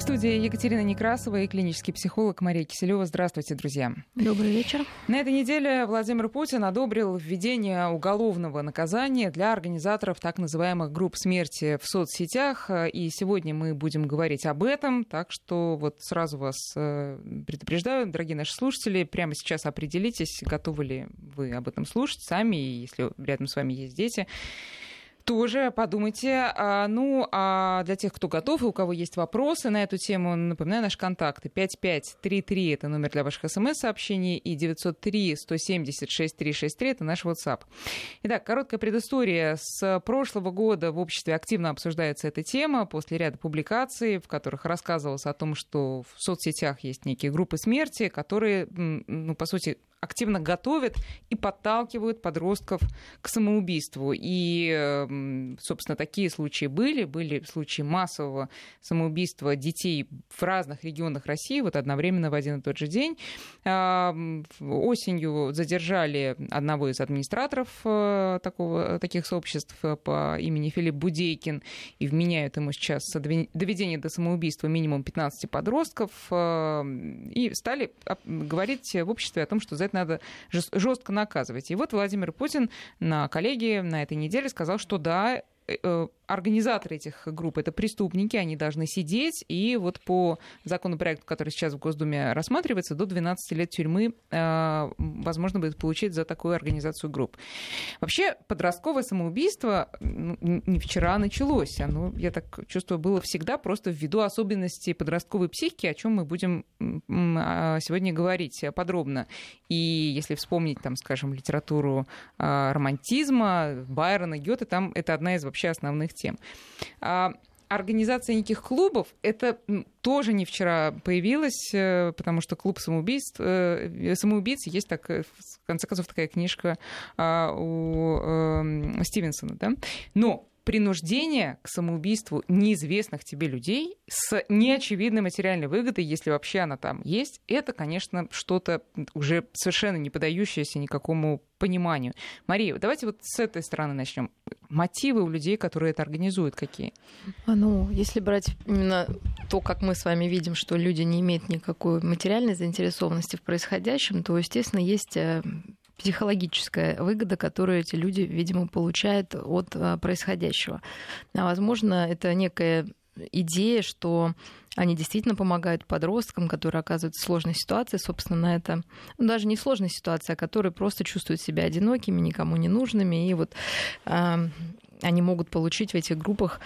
В студии Екатерина Некрасова и клинический психолог Мария Киселева. Здравствуйте, друзья. Добрый вечер. На этой неделе Владимир Путин одобрил введение уголовного наказания для организаторов так называемых групп смерти в соцсетях. И сегодня мы будем говорить об этом. Так что вот сразу вас э, предупреждаю, дорогие наши слушатели, прямо сейчас определитесь, готовы ли вы об этом слушать сами, если рядом с вами есть дети тоже подумайте. А, ну, а для тех, кто готов и у кого есть вопросы на эту тему, напоминаю, наши контакты 5533 — это номер для ваших смс-сообщений, и 903-170-6363 — это наш WhatsApp. Итак, короткая предыстория. С прошлого года в обществе активно обсуждается эта тема после ряда публикаций, в которых рассказывалось о том, что в соцсетях есть некие группы смерти, которые, ну, по сути, активно готовят и подталкивают подростков к самоубийству. И, эм, собственно, такие случаи были. Были случаи массового самоубийства детей в разных регионах России вот одновременно в один и тот же день. Осенью задержали одного из администраторов э, такого, таких сообществ по имени Филипп Будейкин и вменяют ему сейчас доведение до самоубийства минимум 15 подростков э, и стали говорить в обществе о том, что за это надо жестко наказывать. И вот Владимир Путин на коллегии на этой неделе сказал, что да, э, э, организаторы этих групп это преступники, они должны сидеть, и вот по законопроекту, который сейчас в Госдуме рассматривается, до 12 лет тюрьмы э, возможно будет получить за такую организацию групп. Вообще подростковое самоубийство ну, не вчера началось, оно, я так чувствую, было всегда просто ввиду особенностей подростковой психики, о чем мы будем а, сегодня говорить подробно. И если вспомнить, там, скажем, литературу э, романтизма, Байрона, Гёте, там это одна из вообще основных тем. А, организация неких клубов, это тоже не вчера появилась, э, потому что клуб самоубийств, э, самоубийц есть так, э, в конце концов, такая книжка а, у эм, Стивенсона, да? Но принуждение к самоубийству неизвестных тебе людей с неочевидной материальной выгодой, если вообще она там есть, это, конечно, что-то уже совершенно не подающееся никакому пониманию. Мария, давайте вот с этой стороны начнем. Мотивы у людей, которые это организуют, какие? А, ну, если брать именно то, как мы с вами видим, что люди не имеют никакой материальной заинтересованности в происходящем, то, естественно, есть э, психологическая выгода, которую эти люди, видимо, получают от а, происходящего. А, возможно, это некая идея, что они действительно помогают подросткам, которые оказываются в сложной ситуации, собственно, на это, ну, даже не сложной ситуации, а которые просто чувствуют себя одинокими, никому не нужными, и вот э, они могут получить в этих группах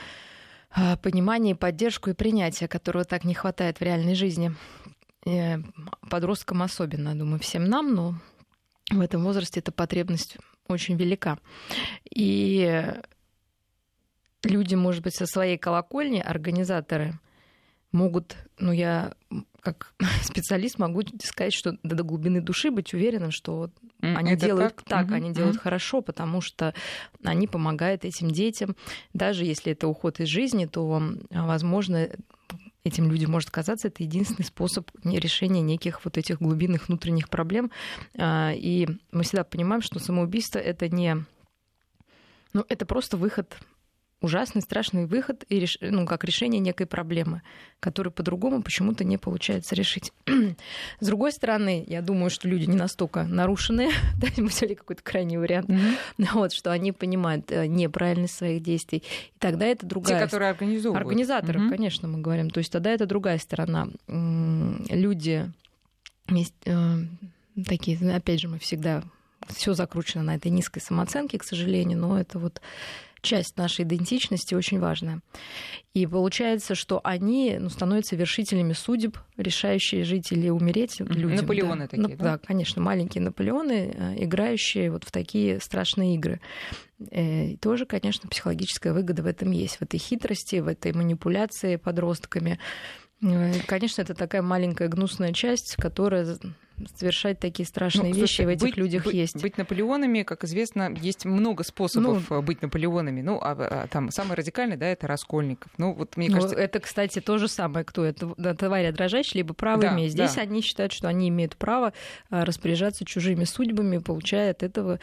э, понимание, поддержку и принятие, которого так не хватает в реальной жизни. И подросткам особенно, думаю, всем нам, но в этом возрасте эта потребность очень велика. И люди, может быть, со своей колокольни, организаторы, могут, ну я как специалист могу сказать, что до глубины души быть уверенным, что они Это делают так, так mm-hmm. они делают mm-hmm. хорошо, потому что они помогают этим детям. Даже если это уход из жизни, то, возможно, этим людям может казаться, это единственный способ решения неких вот этих глубинных внутренних проблем. А, и мы всегда понимаем, что самоубийство это не... Ну, это просто выход ужасный, страшный выход, и реш... ну, как решение некой проблемы, которую по-другому почему-то не получается решить. С другой стороны, я думаю, что люди не настолько нарушенные, да, мы взяли какой-то крайний вариант, mm-hmm. вот, что они понимают э, неправильность своих действий. И тогда это другая... Те, которые организовывают. Организаторы, mm-hmm. конечно, мы говорим. То есть тогда это другая сторона. Люди есть э, такие, опять же, мы всегда все закручено на этой низкой самооценке, к сожалению, но это вот часть нашей идентичности очень важная. И получается, что они ну, становятся вершителями судеб, решающие жить или умереть людям. Наполеоны да. такие, да? Да, конечно, маленькие Наполеоны, э, играющие вот в такие страшные игры. Э, и тоже, конечно, психологическая выгода в этом есть, в этой хитрости, в этой манипуляции подростками. Э, конечно, это такая маленькая гнусная часть, которая совершать такие страшные ну, вещи слушайте, в этих быть, людях быть, есть. Быть Наполеоновыми, как известно, есть много способов ну, быть Наполеонами. Ну, а, а там самый радикальный, да, это Раскольников. Ну, вот мне ну, кажется... Это, кстати, то же самое, кто это, тварь дрожащая, либо правыми. Да, Здесь да. они считают, что они имеют право а, распоряжаться чужими судьбами, получая от этого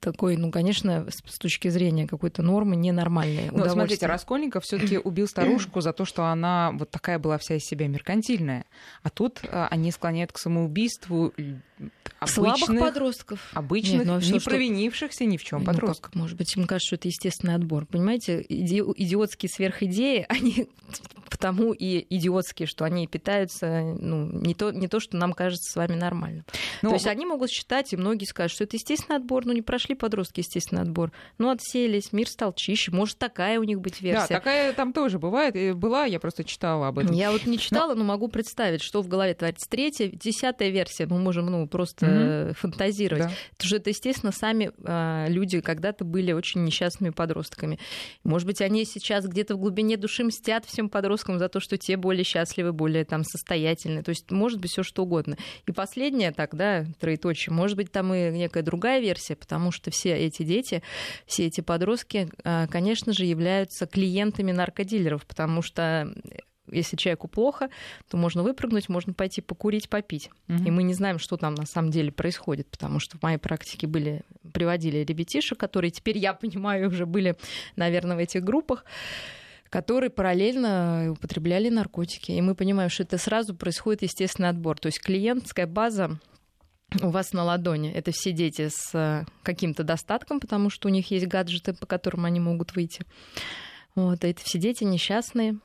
такой, ну, конечно, с точки зрения какой-то нормы ненормальной. Ну, смотрите, Раскольников все таки убил старушку за то, что она вот такая была вся из себя меркантильная. А тут а, они склоняют к самоубийству обычных, слабых подростков. Обычных, Нет, ну, а не что, провинившихся ни в чем ну, подростков. Как, может быть, им кажется, что это естественный отбор. Понимаете, иди, идиотские сверхидеи, они потому и идиотские, что они питаются ну, не, то, не то, что нам кажется с вами нормально. Но... То есть они могут считать, и многие скажут, что это естественный отбор, ну не прошли подростки естественный отбор, ну отселись, мир стал чище, может такая у них быть версия. Да, такая там тоже бывает, и была, я просто читала об этом. Я вот не читала, но, но могу представить, что в голове творится. Третья, десятая версия, мы можем ну, просто mm-hmm. фантазировать. Да. Потому что это, естественно, сами э, люди когда-то были очень несчастными подростками. Может быть, они сейчас где-то в глубине души мстят всем подросткам за то, что те более счастливы, более там состоятельны. То есть может быть все что угодно. И последнее, так, да, троеточие, может быть, там и некая другая версия, потому что все эти дети, все эти подростки, э, конечно же, являются клиентами наркодилеров, потому что если человеку плохо, то можно выпрыгнуть, можно пойти покурить, попить. Угу. И мы не знаем, что там на самом деле происходит, потому что в моей практике были, приводили ребятишек, которые теперь, я понимаю, уже были, наверное, в этих группах которые параллельно употребляли наркотики. И мы понимаем, что это сразу происходит естественный отбор. То есть клиентская база у вас на ладони. Это все дети с каким-то достатком, потому что у них есть гаджеты, по которым они могут выйти. Вот, это все дети несчастные,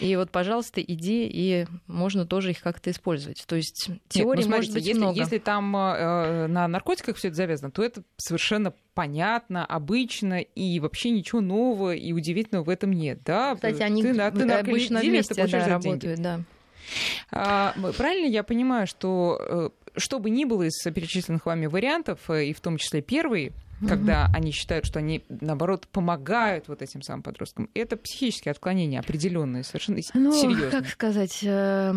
и вот, пожалуйста, иди, и можно тоже их как-то использовать. То есть теории Нет, ну, смотрите, может быть если, много. Если там э, на наркотиках все это завязано, то это совершенно понятно, обычно, и вообще ничего нового и удивительного в этом нет. Да? Кстати, они ты, ты обычно вместе ты да, работают, деньги. да. А, правильно я понимаю, что э, что бы ни было из перечисленных вами вариантов, э, и в том числе первый, когда они считают, что они, наоборот, помогают вот этим самым подросткам. Это психические отклонения определенные, совершенно ну, серьезные. Как сказать? Э...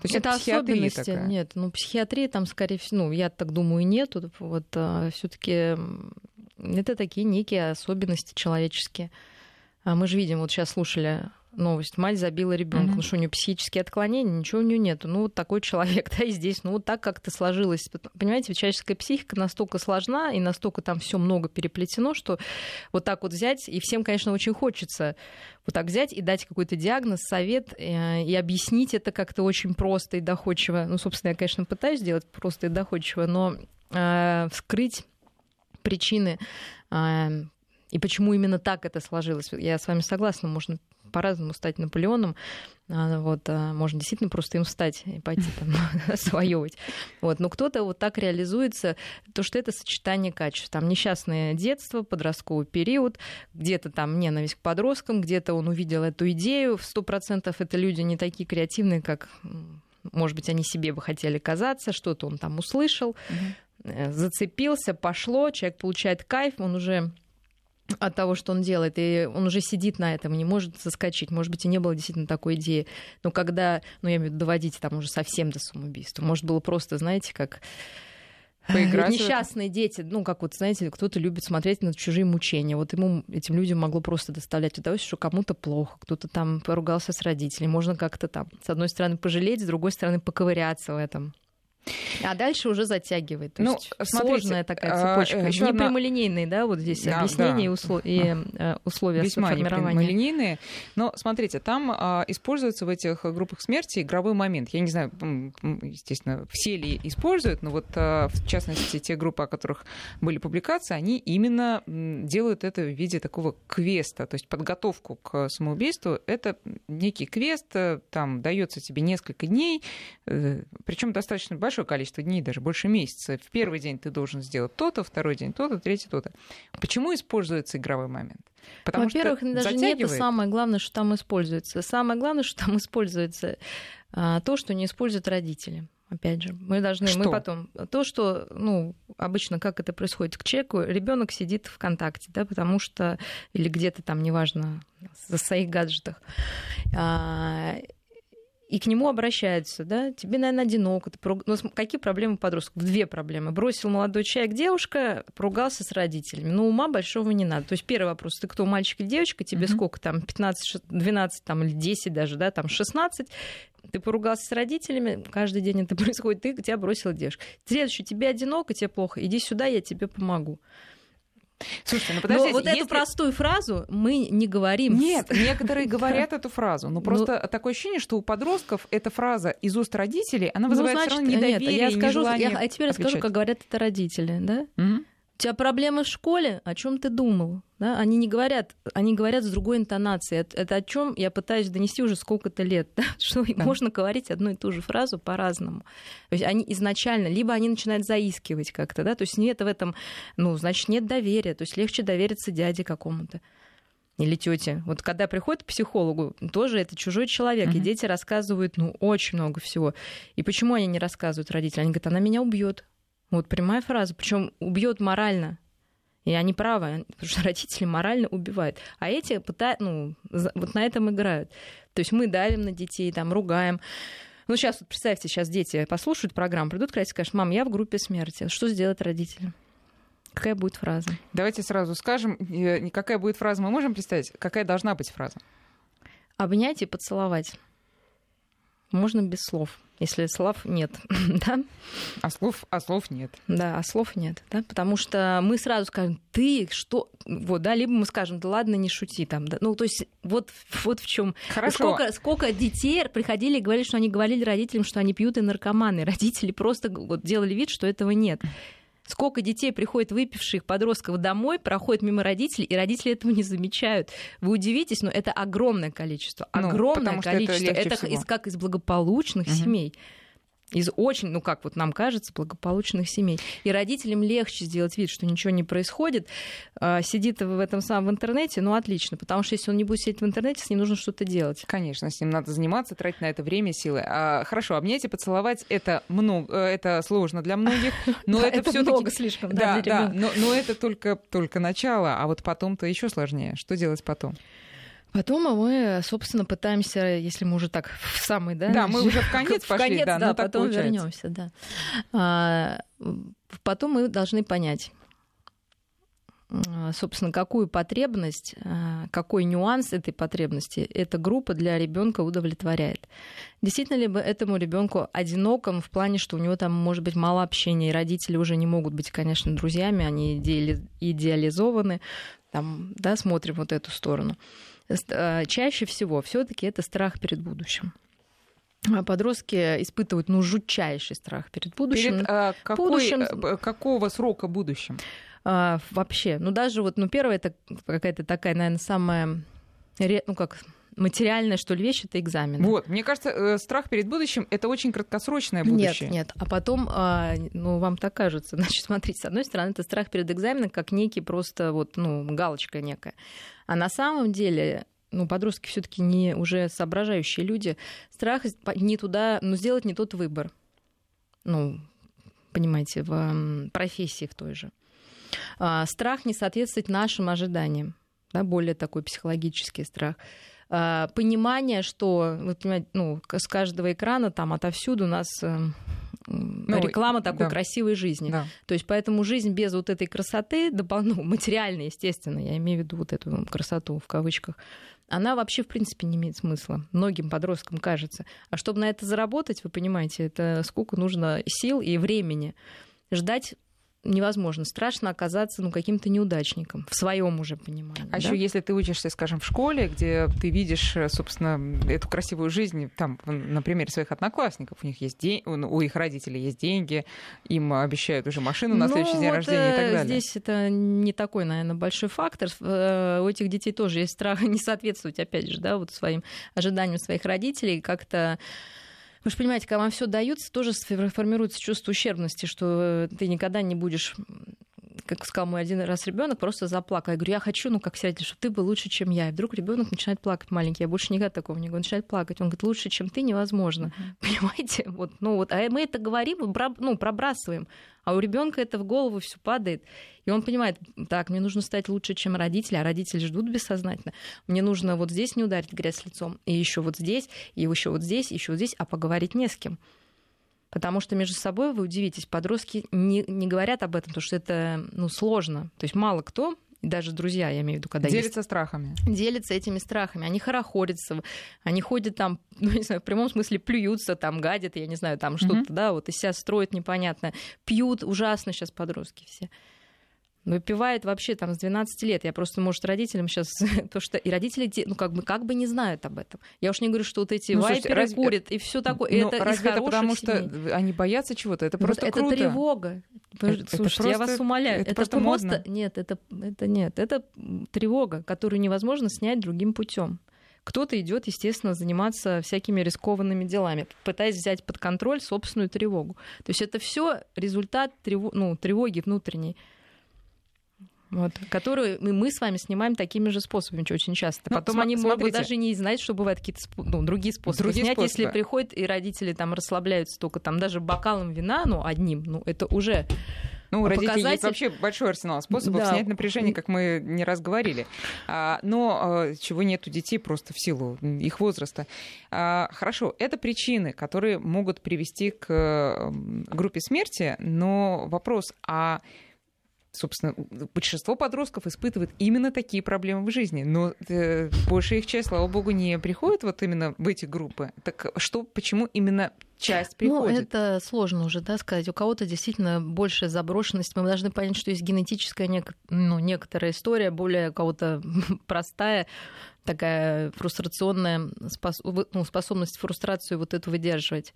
То есть это, это особенности. Такая. Нет, ну психиатрии там, скорее всего, ну я так думаю, нету. Вот а, все-таки это такие некие особенности человеческие. А мы же видим, вот сейчас слушали новость. Мать забила ребенка. Mm-hmm. Ну что, у нее психические отклонения, ничего у нее нету. Ну, вот такой человек, да, и здесь, ну, вот так как-то сложилось. Понимаете, человеческая психика настолько сложна, и настолько там все много переплетено, что вот так вот взять, и всем, конечно, очень хочется вот так взять и дать какой-то диагноз, совет, э, и объяснить это как-то очень просто и доходчиво. Ну, собственно, я, конечно, пытаюсь сделать просто и доходчиво, но э, вскрыть причины э, и почему именно так это сложилось. Я с вами согласна, можно по-разному стать Наполеоном. А, вот, а, можно действительно просто им встать и пойти там освоевывать. Вот. Но кто-то вот так реализуется, то, что это сочетание качеств. Там несчастное детство, подростковый период, где-то там ненависть к подросткам, где-то он увидел эту идею. В сто процентов это люди не такие креативные, как, может быть, они себе бы хотели казаться, что-то он там услышал, mm-hmm. зацепился, пошло, человек получает кайф, он уже от того, что он делает, и он уже сидит на этом, не может соскочить. Может быть, и не было действительно такой идеи. Но когда, ну, я имею в виду, доводить там уже совсем до самоубийства, может, было просто, знаете, как Поиграть несчастные дети, ну, как вот, знаете, кто-то любит смотреть на чужие мучения. Вот ему, этим людям могло просто доставлять удовольствие, что кому-то плохо, кто-то там поругался с родителями. Можно как-то там, с одной стороны, пожалеть, с другой стороны, поковыряться в этом. А дальше уже затягивает. То ну, есть смотрите, сложная такая а, цепочка. Еще не одна... прямолинейные, да, вот здесь да, объяснения да. и, услов... и э, условия Весьма формирования. не прямолинейные. Но смотрите, там а, используется в этих группах смерти игровой момент. Я не знаю, естественно, все ли используют, но вот а, в частности те группы, о которых были публикации, они именно делают это в виде такого квеста, то есть подготовку к самоубийству. Это некий квест, э, там дается тебе несколько дней, э, причем достаточно большой большое количество дней, даже больше месяца. В первый день ты должен сделать то-то, второй день то-то, третий то-то. Почему используется игровой момент? Потому Во-первых, даже затягивает... не это самое главное, что там используется. Самое главное, что там используется а, то, что не используют родители. Опять же, мы должны, что? мы потом то, что, ну, обычно как это происходит к человеку, ребенок сидит в ВКонтакте, да, потому что или где-то там, неважно, за своих гаджетах. И к нему обращаются, да, тебе, наверное, одиноко. Ты ну, какие проблемы подростков? Две проблемы. Бросил молодой человек девушка, поругался с родителями. Ну, ума большого не надо. То есть первый вопрос, ты кто, мальчик или девочка? Тебе uh-huh. сколько там, 15, 12 там, или 10 даже, да, там 16? Ты поругался с родителями, каждый день это происходит, ты, тебя бросила девушка. Следующий, тебе одиноко, тебе плохо, иди сюда, я тебе помогу. Слушайте, ну подождите, но вот если... эту простую фразу мы не говорим. Нет, некоторые говорят эту фразу, но просто ну... такое ощущение, что у подростков эта фраза из уст родителей, она ну, вызывает ну, значит, все равно недоверие, нет, я скажу, я, а теперь расскажу, как говорят это родители, да? Угу тебя проблемы в школе, о чем ты думал? Да? Они не говорят, они говорят с другой интонацией. Это, это о чем я пытаюсь донести уже сколько-то лет, да? что да. можно говорить одну и ту же фразу по-разному. То есть они изначально, либо они начинают заискивать как-то, да, то есть нет в этом, ну, значит, нет доверия, то есть легче довериться дяде какому-то или тете. Вот когда приходит к психологу, тоже это чужой человек, uh-huh. и дети рассказывают, ну, очень много всего. И почему они не рассказывают родителям? Они говорят, она меня убьет. Вот прямая фраза, причем убьет морально. И они правы, потому что родители морально убивают. А эти пытают, ну, вот на этом играют. То есть мы давим на детей, там, ругаем. Ну, сейчас вот представьте, сейчас дети послушают программу, придут к и скажут, мам, я в группе смерти. Что сделать родителям? Какая будет фраза? Давайте сразу скажем, э, какая будет фраза, мы можем представить, какая должна быть фраза? Обнять и поцеловать. Можно без слов если слов нет, да? А слов, а слов нет. Да, а слов нет, да, потому что мы сразу скажем, ты что, вот, да, либо мы скажем, да ладно, не шути там, да, ну, то есть вот, вот в чем. Хорошо. Сколько, сколько детей приходили и говорили, что они говорили родителям, что они пьют и наркоманы, родители просто вот делали вид, что этого нет. Сколько детей приходит выпивших подростков домой, проходит мимо родителей, и родители этого не замечают. Вы удивитесь, но это огромное количество. Ну, огромное количество. Это, это из, как из благополучных угу. семей из очень, ну как вот нам кажется, благополучных семей. И родителям легче сделать вид, что ничего не происходит. А, сидит в этом самом в интернете, ну отлично, потому что если он не будет сидеть в интернете, с ним нужно что-то делать. Конечно, с ним надо заниматься, тратить на это время, силы. А, хорошо, обнять и поцеловать это много, э, это сложно для многих, но это, все много слишком, да, да, но это только только начало, а вот потом-то еще сложнее. Что делать потом? Потом мы, собственно, пытаемся, если мы уже так в самый, да, да, мы уже в конец пошли, в конец, да, да ну, потом вернемся, да. А, потом мы должны понять, а, собственно, какую потребность, а, какой нюанс этой потребности эта группа для ребенка удовлетворяет. Действительно ли бы этому ребенку одиноком в плане, что у него там может быть мало общения, и родители уже не могут быть, конечно, друзьями, они идеализованы, там, да, смотрим вот эту сторону. Э, чаще всего все-таки это страх перед будущим. А подростки испытывают ну, жутчайший страх перед будущим. Перед а, какой, будущим... Э, какого срока будущим? А, вообще, ну даже вот, ну первое, это какая-то такая, наверное, самая, ну как, материальная, что ли, вещь, это экзамен. Вот, мне кажется, страх перед будущим — это очень краткосрочное будущее. Нет, нет. А потом, ну, вам так кажется. Значит, смотрите, с одной стороны, это страх перед экзаменом, как некий просто вот, ну, галочка некая. А на самом деле ну, подростки все-таки не уже соображающие люди. Страх не туда, ну, сделать не тот выбор. Ну, понимаете, в профессии в той же. А, страх не соответствовать нашим ожиданиям. Да, более такой психологический страх. А, понимание, что, вы понимаете, ну, с каждого экрана, там, отовсюду нас эм, ну, реклама такой да. красивой жизни. Да. То есть поэтому жизнь без вот этой красоты, ну, материальной, естественно, я имею в виду вот эту красоту в кавычках, она вообще, в принципе, не имеет смысла. Многим подросткам кажется. А чтобы на это заработать, вы понимаете, это сколько нужно сил и времени. Ждать невозможно. Страшно оказаться ну, каким-то неудачником в своем уже понимании. А да? еще если ты учишься, скажем, в школе, где ты видишь, э, собственно, эту красивую жизнь, там, на примере своих одноклассников, у них есть день, у их родителей есть деньги, им обещают уже машину на ну, следующий день вот рождения и так далее. Здесь это не такой, наверное, большой фактор. Э, у этих детей тоже есть страх не соответствовать, опять же, да, вот своим ожиданиям своих родителей, как-то вы же понимаете, когда вам все дается, тоже формируется чувство ущербности, что ты никогда не будешь как сказал мой один раз ребенок, просто заплакал. Я говорю, я хочу, ну, как сядь, чтобы ты был лучше, чем я. И вдруг ребенок начинает плакать маленький. Я больше никогда такого не говорю. Он начинает плакать. Он говорит, лучше, чем ты, невозможно. Uh-huh. Понимаете? Вот, ну, вот, а мы это говорим, ну, пробрасываем. А у ребенка это в голову все падает. И он понимает, так, мне нужно стать лучше, чем родители, а родители ждут бессознательно. Мне нужно вот здесь не ударить грязь лицом, и еще вот здесь, и еще вот здесь, еще вот здесь, а поговорить не с кем. Потому что между собой, вы удивитесь, подростки не, не говорят об этом, потому что это ну, сложно. То есть мало кто даже друзья, я имею в виду, когда делятся есть, страхами. Делятся этими страхами. Они хорохорятся, они ходят там, ну, не знаю, в прямом смысле плюются, там, гадят, я не знаю, там что-то, mm-hmm. да, вот из себя строят непонятно. Пьют ужасно сейчас подростки все. Выпивает вообще там с 12 лет. Я просто, может, родителям сейчас то, что и родители, ну, как бы, как бы не знают об этом. Я уж не говорю, что вот эти ну, вайперы разве... курят и все такое. Ну, это разве это потому, семей. что они боятся чего-то? Это просто вот круто. Это тревога. Это, Слушайте, это просто, я вас умоляю. Это, это просто, просто модно. нет, это, это нет, это тревога, которую невозможно снять другим путем. Кто-то идет, естественно, заниматься всякими рискованными делами, пытаясь взять под контроль собственную тревогу. То есть это все результат трево... ну, тревоги внутренней вот, которую мы, мы с вами снимаем такими же способами очень часто. Ну, Потом они смотрите. могут даже не знать, что бывают какие-то ну, другие способы другие снять. Способы. Если приходят и родители там расслабляются только там даже бокалом вина, ну, одним, ну, это уже ну, у родителей показатель... есть вообще большой арсенал способов да. снять напряжение, как мы не раз говорили. А, но а, чего нет у детей просто в силу их возраста. А, хорошо, это причины, которые могут привести к группе смерти, но вопрос, а собственно, большинство подростков испытывает именно такие проблемы в жизни. Но э, большая их часть, слава богу, не приходит вот именно в эти группы. Так что, почему именно часть ну, приходит? Ну, это сложно уже, да, сказать. У кого-то действительно большая заброшенность. Мы должны понять, что есть генетическая нек- ну, некоторая история, более у кого-то простая такая фрустрационная спос... ну, способность фрустрацию вот эту выдерживать.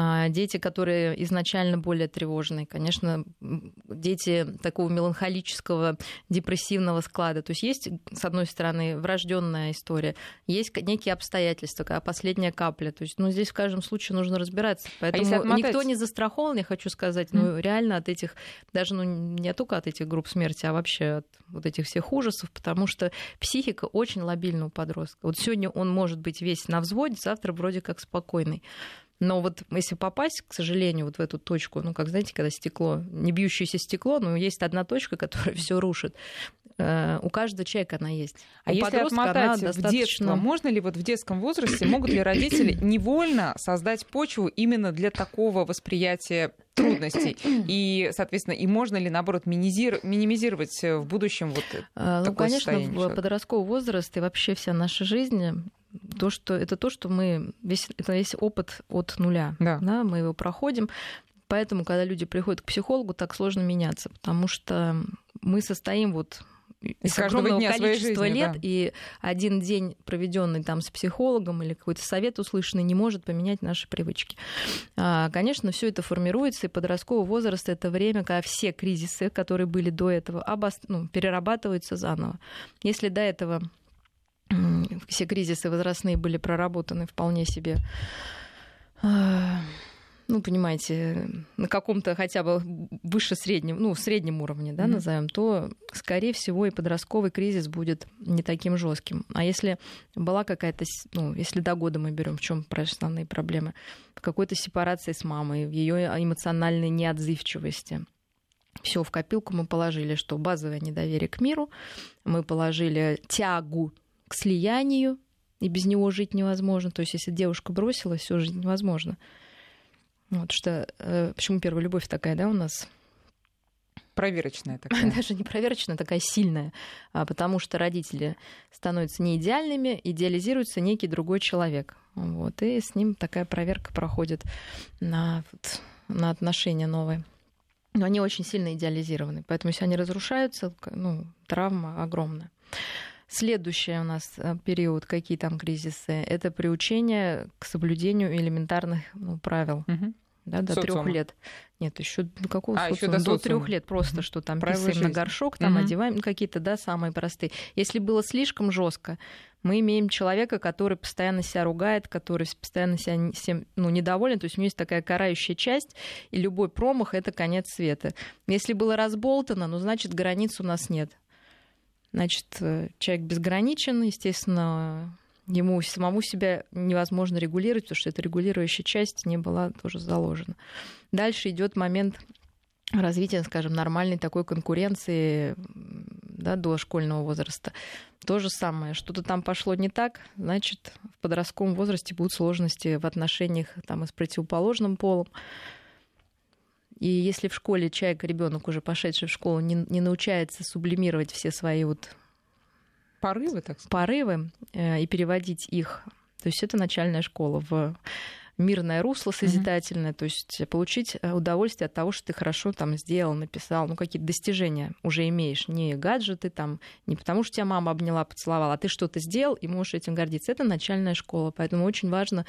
А, дети, которые изначально более тревожные, конечно, дети такого меланхолического, депрессивного склада. То есть есть, с одной стороны, врожденная история, есть некие обстоятельства, такая последняя капля. То есть, ну, здесь в каждом случае нужно разбираться. А Поэтому а отмотать... никто не застрахован, я хочу сказать, ну, mm. реально от этих, даже ну, не только от этих групп смерти, а вообще от вот этих всех ужасов, потому что психика очень лобильна у подростка. Вот сегодня он может быть весь на взводе, завтра вроде как спокойный. Но вот если попасть, к сожалению, вот в эту точку, ну, как знаете, когда стекло, не бьющееся стекло, но есть одна точка, которая все рушит. Э, у каждого человека она есть. А У если отмотать достаточно... в детство, можно ли вот в детском возрасте, могут ли родители невольно создать почву именно для такого восприятия трудностей? И, соответственно, и можно ли, наоборот, минимизировать в будущем вот а, ну, такое конечно, в подростковый возраст и вообще вся наша жизнь то, что это то, что мы весь это весь опыт от нуля, да. Да, мы его проходим. Поэтому, когда люди приходят к психологу, так сложно меняться, потому что мы состоим вот из огромного дня количества жизни, лет, да. и один день, проведенный там с психологом или какой-то совет услышанный, не может поменять наши привычки. А, конечно, все это формируется, и подростковый возраст — это время, когда все кризисы, которые были до этого, обос... ну, перерабатываются заново. Если до этого все кризисы возрастные были проработаны вполне себе а, ну, понимаете, на каком-то хотя бы выше среднем, ну, среднем уровне, да, mm-hmm. назовем, то, скорее всего, и подростковый кризис будет не таким жестким. А если была какая-то, ну, если до года мы берем, в чем основные проблемы, в какой-то сепарации с мамой, в ее эмоциональной неотзывчивости, все в копилку мы положили, что базовое недоверие к миру, мы положили тягу к слиянию, и без него жить невозможно. То есть, если девушка бросилась, все жить невозможно. Вот что, э, почему первая любовь такая, да, у нас? Проверочная такая. Даже не проверочная, такая сильная. А потому что родители становятся не идеальными, идеализируется некий другой человек. Вот, и с ним такая проверка проходит на, на отношения новые. Но они очень сильно идеализированы. Поэтому если они разрушаются, ну, травма огромная. Следующий у нас э, период, какие там кризисы, это приучение к соблюдению элементарных ну, правил. Угу. Да, до трех лет. Нет, еще до какого а, еще до, до трех лет просто, что там Правила писаем жизни. на горшок, там угу. одеваем, какие-то, да, самые простые. Если было слишком жестко, Мы имеем человека, который постоянно себя ругает, который постоянно себя всем, ну, недоволен, то есть у него есть такая карающая часть, и любой промах — это конец света. Если было разболтано, ну, значит, границ у нас нет. Значит, э, человек безграничен, естественно, ему самому себя невозможно регулировать, потому что эта регулирующая часть не была тоже заложена. Дальше идет момент развития, скажем, нормальной такой конкуренции да, до школьного возраста. То же самое, что-то там пошло не так, значит, в подростковом возрасте будут сложности в отношениях там, и с противоположным полом. И если в школе человек, ребенок уже пошедший в школу, не, не научается сублимировать все свои вот порывы, так сказать. порывы э, и переводить их, то есть это начальная школа в мирное русло созидательное, mm-hmm. то есть получить э, удовольствие от того, что ты хорошо там сделал, написал, ну какие-то достижения уже имеешь, не гаджеты там, не потому что тебя мама обняла, поцеловала, а ты что-то сделал и можешь этим гордиться. Это начальная школа, поэтому очень важно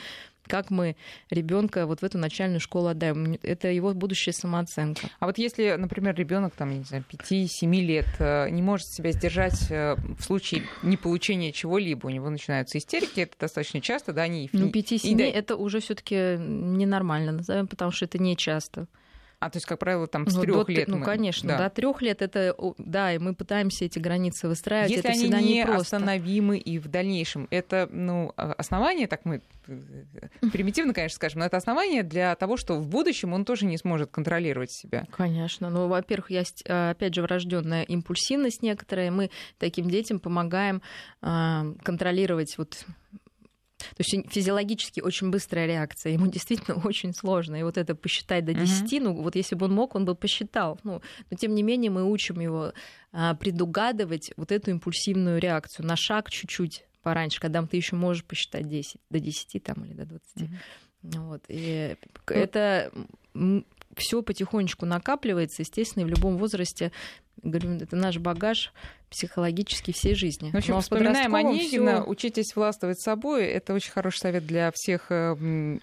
как мы ребенка вот в эту начальную школу отдаем. Это его будущая самооценка. А вот если, например, ребенок там, не знаю, 5-7 лет э, не может себя сдержать э, в случае неполучения чего-либо, у него начинаются истерики, это достаточно часто, да, они... Ну, 5-7 и, это уже все таки ненормально, назовем, потому что это не часто. А то есть, как правило, там с ну, трех лет. Ну, мы... конечно, да. до трех лет это да, и мы пытаемся эти границы выстраивать. Если это они всегда не просто. остановимы и в дальнейшем, это ну а, основание, так мы э, примитивно, конечно, скажем, но это основание для того, что в будущем он тоже не сможет контролировать себя. Конечно. Ну, во-первых, есть, а, опять же, врожденная импульсивность некоторая. Мы таким детям помогаем а, контролировать вот то есть физиологически очень быстрая реакция, ему действительно очень сложно. И вот это посчитать до 10, mm-hmm. ну вот если бы он мог, он бы посчитал. Ну, но тем не менее мы учим его а, предугадывать вот эту импульсивную реакцию на шаг чуть-чуть пораньше, когда ты еще можешь посчитать 10, до 10 там, или до 20. Mm-hmm. Вот. И ну, это все потихонечку накапливается, естественно, и в любом возрасте говорю, это наш багаж психологически всей жизни. В общем, Но вспоминаем Онегина, всё... учитесь властвовать собой. Это очень хороший совет для всех э,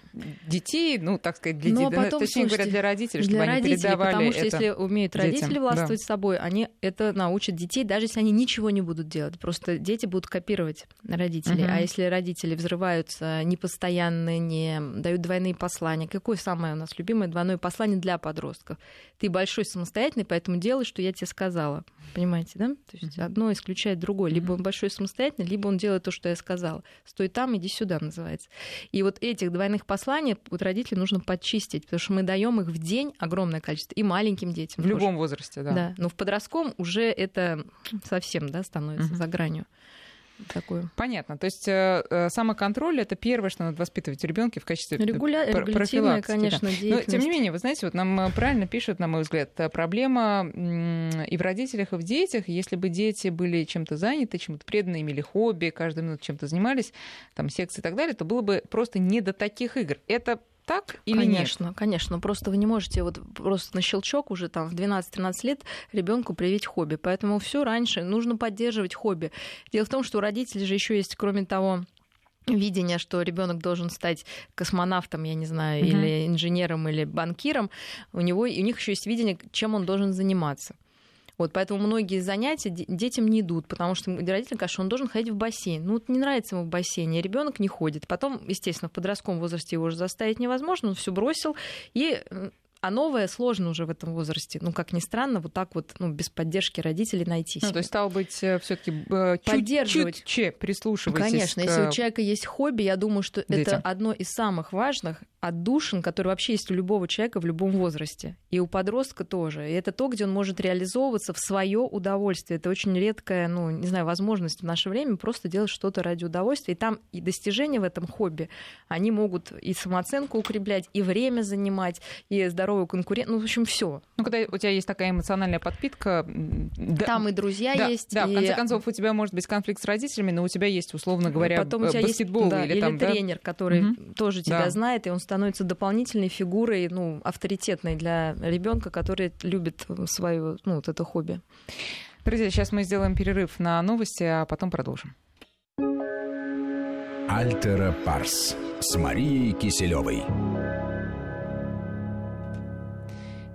детей, ну, так сказать, для ну, детей, а потом, точнее слушайте, говоря, для родителей, чтобы для они родителей, передавали потому что это если умеют родители детям. властвовать да. собой, они это научат детей, даже если они ничего не будут делать. Просто дети будут копировать родителей. Угу. А если родители взрываются непостоянно, не дают двойные послания, какое самое у нас любимое двойное послание для подростков? Ты большой самостоятельный, поэтому делай, что я тебе сказала. Понимаете, да? То есть одно исключает другое. Либо он большой самостоятельный, либо он делает то, что я сказала. Стой там, иди сюда, называется. И вот этих двойных посланий вот родителей нужно подчистить, потому что мы даем их в день огромное количество. И маленьким детям. В тоже. любом возрасте, да. Да. Но в подростковом уже это совсем да, становится угу. за гранью такую. Понятно. То есть э, э, самоконтроль это первое, что надо воспитывать у ребенка в качестве Регуля... профилактики. конечно, да. Но тем не менее, вы знаете, вот нам э, правильно пишут, на мой взгляд, проблема и в родителях, и в детях. Если бы дети были чем-то заняты, чем-то преданы, имели хобби, каждую минуту чем-то занимались, там секции и так далее, то было бы просто не до таких игр. Это так или конечно, нет? Конечно, просто вы не можете вот просто на щелчок уже там в 12-13 лет ребенку привить хобби. Поэтому все раньше нужно поддерживать хобби. Дело в том, что у родителей же еще есть, кроме того, видение, что ребенок должен стать космонавтом, я не знаю, mm-hmm. или инженером, или банкиром, у него у них еще есть видение, чем он должен заниматься. Вот, поэтому многие занятия детям не идут, потому что родители говорят, что он должен ходить в бассейн. Ну, вот не нравится ему в бассейне, ребенок не ходит. Потом, естественно, в подростковом возрасте его уже заставить невозможно, он все бросил и а новое сложно уже в этом возрасте. Ну, как ни странно, вот так вот, ну, без поддержки родителей найти ну, то есть, стало быть, э, все таки э, поддерживать. чуть прислушивайтесь Конечно, к... если у человека есть хобби, я думаю, что детям. это одно из самых важных отдушин, который вообще есть у любого человека в любом возрасте. И у подростка тоже. И это то, где он может реализовываться в свое удовольствие. Это очень редкая, ну, не знаю, возможность в наше время просто делать что-то ради удовольствия. И там и достижения в этом хобби, они могут и самооценку укреплять, и время занимать, и здоровую конкуренцию. Ну, в общем, все. Ну, когда у тебя есть такая эмоциональная подпитка... Там да, и друзья да, есть. Да, и... в конце концов, у тебя может быть конфликт с родителями, но у тебя есть, условно говоря, Потом у тебя баскетбол есть, да, или, или там, тренер, да? который угу. тоже тебя да. знает, и он становится дополнительной фигурой, ну, авторитетной для ребенка, который любит свое, ну, вот это хобби. Друзья, сейчас мы сделаем перерыв на новости, а потом продолжим. Альтера Парс с Марией Киселевой.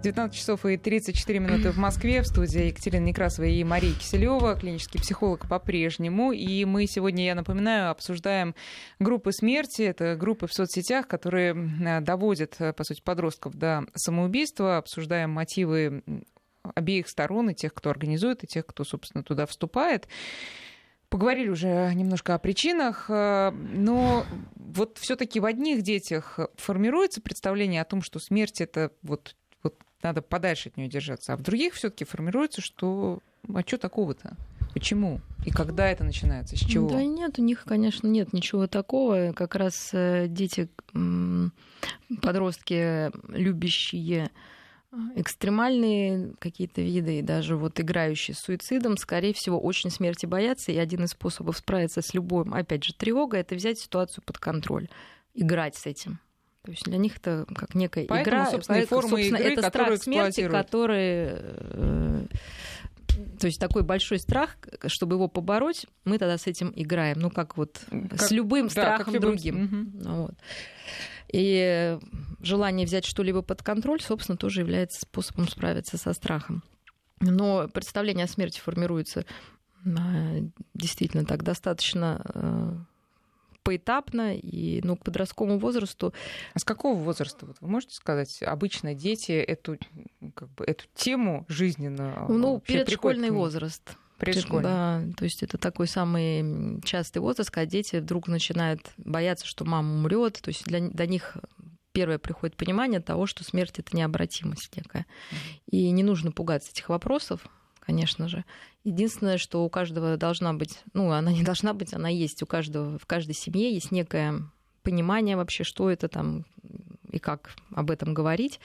19 часов и 34 минуты в Москве. В студии Екатерина Некрасова и Мария Киселева, клинический психолог по-прежнему. И мы сегодня, я напоминаю, обсуждаем группы смерти. Это группы в соцсетях, которые доводят, по сути, подростков до самоубийства. Обсуждаем мотивы обеих сторон, и тех, кто организует, и тех, кто, собственно, туда вступает. Поговорили уже немножко о причинах, но вот все-таки в одних детях формируется представление о том, что смерть это вот надо подальше от нее держаться. А в других все-таки формируется, что а что такого-то? Почему? И когда это начинается? С чего? Да нет, у них, конечно, нет ничего такого. Как раз э, дети, подростки, любящие э, экстремальные какие-то виды и даже вот играющие с суицидом, скорее всего, очень смерти боятся. И один из способов справиться с любой, опять же, тревогой, это взять ситуацию под контроль, играть с этим. То есть для них это как некая Поэтому, игра. Собственно, Поэтому, форма собственно, игры, это страх смерти, который э, то есть такой большой страх, чтобы его побороть, мы тогда с этим играем. Ну, как вот как, с любым да, страхом любым... другим. Угу. Вот. И желание взять что-либо под контроль, собственно, тоже является способом справиться со страхом. Но представление о смерти формируется а, действительно так достаточно э, поэтапно, и ну, к подростковому возрасту. А с какого возраста, вот вы можете сказать, обычно дети эту, как бы, эту тему жизненную Ну, предшкольный возраст. Предшкольный. Да, то есть это такой самый частый возраст, когда дети вдруг начинают бояться, что мама умрет. То есть для, для них первое приходит понимание того, что смерть это необратимость некая. И не нужно пугаться этих вопросов, конечно же. Единственное, что у каждого должна быть, ну, она не должна быть, она есть у каждого, в каждой семье есть некое понимание вообще, что это там и как об этом говорить.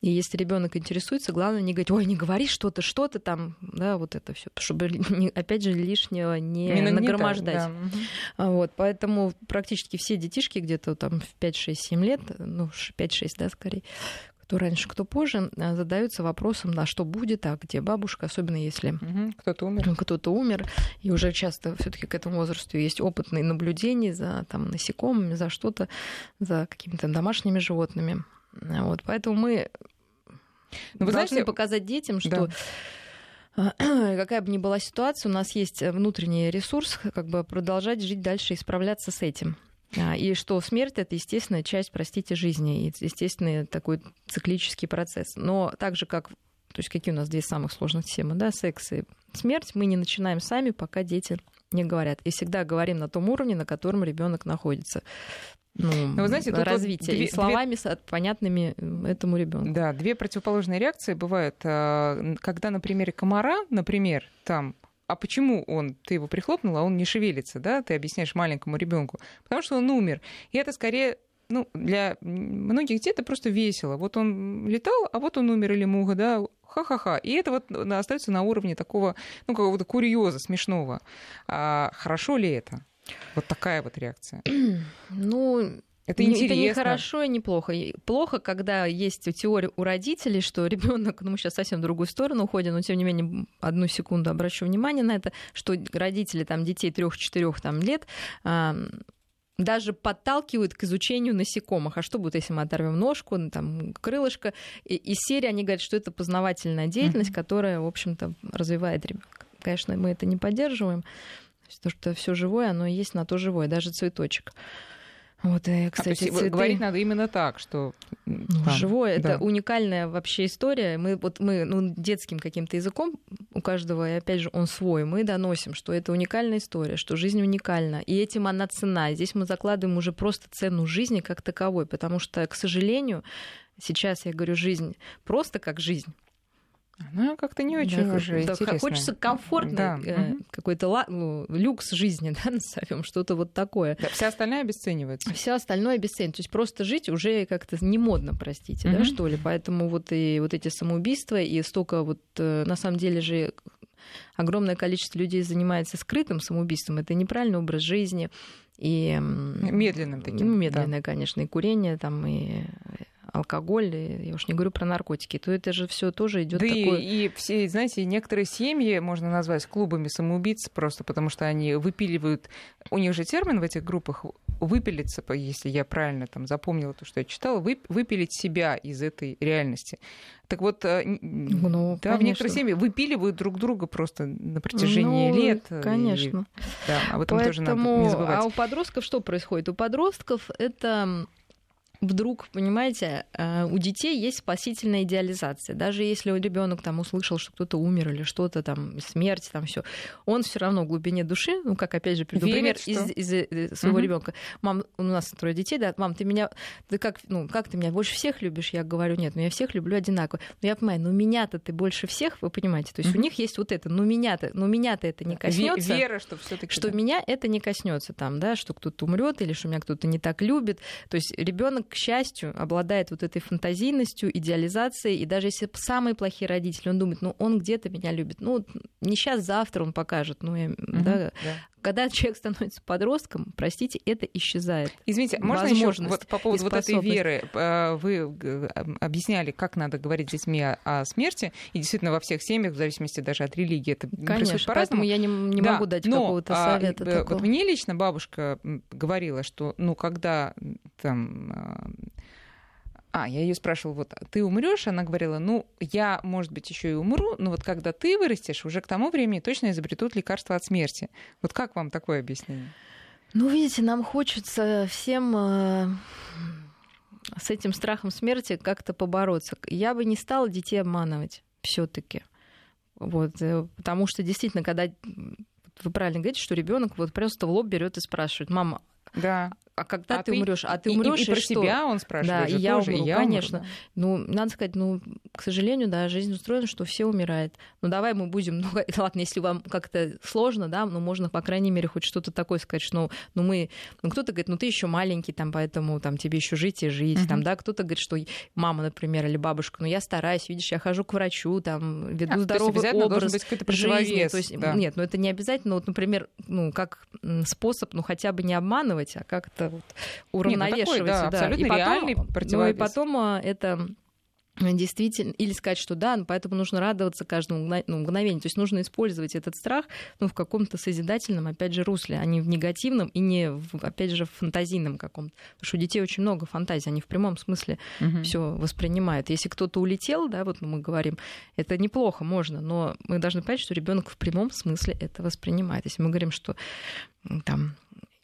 И если ребенок интересуется, главное не говорить, ой, не говори что-то, что-то там, да, вот это все, чтобы, опять же, лишнего не, не нагромождать. Да. Вот, поэтому практически все детишки где-то там в 5-6-7 лет, ну, 5-6, да, скорее, кто раньше, кто позже, а, задаются вопросом, да, что будет, а где бабушка, особенно если угу, кто-то умер. Кто-то умер, и уже часто все-таки к этому возрасту есть опытные наблюдения за там, насекомыми, за что-то, за какими-то домашними животными. Вот, поэтому мы Но вы должны знаете... показать детям, что да какая бы ни была ситуация, у нас есть внутренний ресурс, как бы продолжать жить дальше и справляться с этим. А, и что смерть это естественная часть, простите, жизни, и естественный такой циклический процесс. Но так же, как то есть какие у нас две самых сложных темы, да, секс и смерть, мы не начинаем сами, пока дети не говорят. И всегда говорим на том уровне, на котором ребенок находится. Ну, Но вы знаете, тут развитие две, и словами две... понятными этому ребенку. Да, две противоположные реакции бывают. А, когда на примере комара, например, там а почему он, ты его прихлопнул, а он не шевелится, да, ты объясняешь маленькому ребенку, потому что он умер. И это скорее ну, для многих детей это просто весело. Вот он летал, а вот он умер или муха, да, ха-ха-ха. И это вот остается на уровне такого, ну, какого-то курьеза смешного. А хорошо ли это? Вот такая вот реакция. Ну, это интересно. Это не хорошо и не плохо. Плохо, когда есть теория у родителей, что ребенок, ну мы сейчас совсем в другую сторону уходим, но тем не менее одну секунду обращу внимание на это, что родители там детей трех-четырех там лет даже подталкивают к изучению насекомых. А что будет, если мы оторвем ножку, ну, там, крылышко? И из серии они говорят, что это познавательная деятельность, mm-hmm. которая, в общем-то, развивает ребенка. Конечно, мы это не поддерживаем. То, что все живое, оно и есть на то живое, даже цветочек. Вот, и, кстати, а, то есть, цветы... говорить надо именно так, что ну, там, живое да. это уникальная вообще история. Мы вот мы ну, детским каким-то языком у каждого, и опять же он свой, мы доносим, что это уникальная история, что жизнь уникальна, и этим она цена. Здесь мы закладываем уже просто цену жизни как таковой, потому что, к сожалению, сейчас я говорю жизнь просто как жизнь. Она как-то не очень да, уже да, интересная. Хочется комфортно, да. э, какой-то ну, люкс жизни, да, назовем, что-то вот такое. Да, вся остальная обесценивается. Все остальное обесценивается. То есть просто жить уже как-то не модно, простите, угу. да, что ли. Поэтому вот и вот эти самоубийства, и столько вот, э, на самом деле же огромное количество людей занимается скрытым самоубийством. Это неправильный образ жизни. И, медленным таким. Ну, медленное, да. конечно, и курение, там, и алкоголь, я уж не говорю про наркотики, то это же все тоже идет да такое... И, и все, знаете, некоторые семьи можно назвать клубами самоубийц просто потому, что они выпиливают... У них же термин в этих группах выпилиться, если я правильно там запомнила то, что я читала, выпилить себя из этой реальности. Так вот, э, ну, да, в некоторых семьях выпиливают друг друга просто на протяжении ну, лет. Конечно. И, да, об этом Поэтому, тоже надо не забывать. А у подростков что происходит? У подростков это вдруг, понимаете, э, у детей есть спасительная идеализация. Даже если ребенок там услышал, что кто-то умер или что-то там, смерть, там все, он все равно в глубине души, ну, как опять же приведу пример что... из, из, из э, своего угу. ребенка. Мам, у нас трое детей, да, мам, ты меня, ты как, ну, как ты меня больше всех любишь? Я говорю, нет, ну я всех люблю одинаково. Но я понимаю, ну меня-то ты больше всех, вы понимаете, то есть угу. у них есть вот это, ну меня-то, ну меня-то это не коснется. Вера, что все-таки. Что да. меня это не коснется там, да, что кто-то умрет или что меня кто-то не так любит. То есть ребенок к счастью, обладает вот этой фантазийностью, идеализацией, и даже если самые плохие родители, он думает, ну, он где-то меня любит, ну, не сейчас, завтра он покажет, ну, я, угу, да, да. Когда человек становится подростком, простите, это исчезает. Извините, можно еще вот по поводу вот этой веры? Э, вы э, объясняли, как надо говорить с детьми о, смерти, и действительно во всех семьях, в зависимости даже от религии, это Конечно, поэтому я не, не да, могу дать какого-то а, совета. А, такого. Вот мне лично бабушка говорила, что, ну, когда там а, а, я ее спрашивала, вот ты умрешь? Она говорила, ну, я, может быть, еще и умру, но вот когда ты вырастешь, уже к тому времени точно изобретут лекарство от смерти. Вот как вам такое объяснение? Ну, видите, нам хочется всем э, с этим страхом смерти как-то побороться. Я бы не стала детей обманывать все-таки. Вот, э, потому что действительно, когда вы правильно говорите, что ребенок вот просто в лоб берет и спрашивает, мама, да а когда а ты, умрешь? А ты умрешь и, и, и, и про что? себя он спрашивает. Да, и я тоже, умру, и я конечно. Умру, да. Ну, надо сказать, ну, к сожалению, да, жизнь устроена, что все умирают. Ну, давай мы будем, ну, ладно, если вам как-то сложно, да, ну, можно, по крайней мере, хоть что-то такое сказать, что, ну, ну мы, ну, кто-то говорит, ну, ты еще маленький, там, поэтому там тебе еще жить и жить, uh-huh. там, да, кто-то говорит, что мама, например, или бабушка, ну, я стараюсь, видишь, я хожу к врачу, там, веду а, здоровый то образ быть жизни. То есть, да. нет, ну, это не обязательно, вот, например, ну, как способ, ну, хотя бы не обманывать, а как-то вот уравновешивать. Нет, ну, такой, да, да. Абсолютно и потом, реальный Ну и потом а, это действительно, или сказать, что да, ну, поэтому нужно радоваться каждому ну, мгновению. То есть нужно использовать этот страх ну, в каком-то созидательном, опять же, русле, а не в негативном и не, в, опять же, в фантазийном каком-то. Потому что у детей очень много фантазий, они в прямом смысле угу. все воспринимают. Если кто-то улетел, да, вот мы говорим, это неплохо, можно, но мы должны понять, что ребенок в прямом смысле это воспринимает. Если мы говорим, что там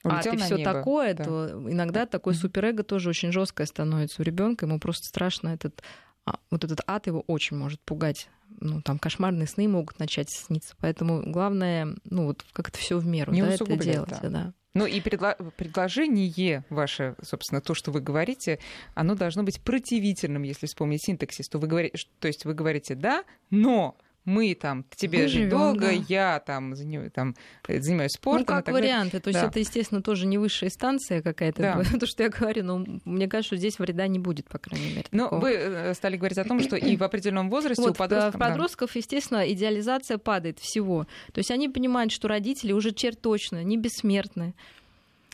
А ты все такое, да. то иногда такой суперэго тоже очень жесткое становится у ребенка, ему просто страшно этот а, вот этот ад его очень может пугать. Ну, там кошмарные сны могут начать сниться. Поэтому главное, ну, вот как это все в меру, Не да, это делать. Да. Да. Ну и предло- предложение ваше, собственно, то, что вы говорите, оно должно быть противительным, если вспомнить синтаксис. То, вы говорите, то есть вы говорите «да», но мы там, тебе мы жить живем, долго, да. я там, занимаюсь, там занимаюсь спортом. Ну, как варианты. То есть да. это, естественно, тоже не высшая станция какая-то, да. то, что я говорю, но мне кажется, что здесь вреда не будет, по крайней мере. Но такого. вы э, стали говорить о том, что и в определенном возрасте вот, у подростков... В подростков, да. естественно, идеализация падает всего. То есть они понимают, что родители уже черт точно не бессмертны,